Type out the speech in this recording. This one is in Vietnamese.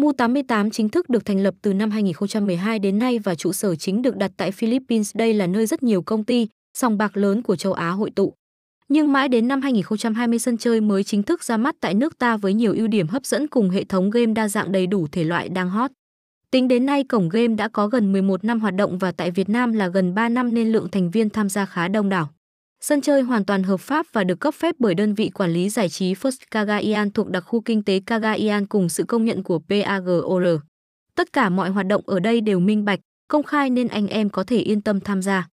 Mu88 chính thức được thành lập từ năm 2012 đến nay và trụ sở chính được đặt tại Philippines. Đây là nơi rất nhiều công ty, sòng bạc lớn của châu Á hội tụ. Nhưng mãi đến năm 2020 sân chơi mới chính thức ra mắt tại nước ta với nhiều ưu điểm hấp dẫn cùng hệ thống game đa dạng đầy đủ thể loại đang hot. Tính đến nay cổng game đã có gần 11 năm hoạt động và tại Việt Nam là gần 3 năm nên lượng thành viên tham gia khá đông đảo. Sân chơi hoàn toàn hợp pháp và được cấp phép bởi đơn vị quản lý giải trí First Cagayan thuộc đặc khu kinh tế Cagayan cùng sự công nhận của PAGOR. Tất cả mọi hoạt động ở đây đều minh bạch, công khai nên anh em có thể yên tâm tham gia.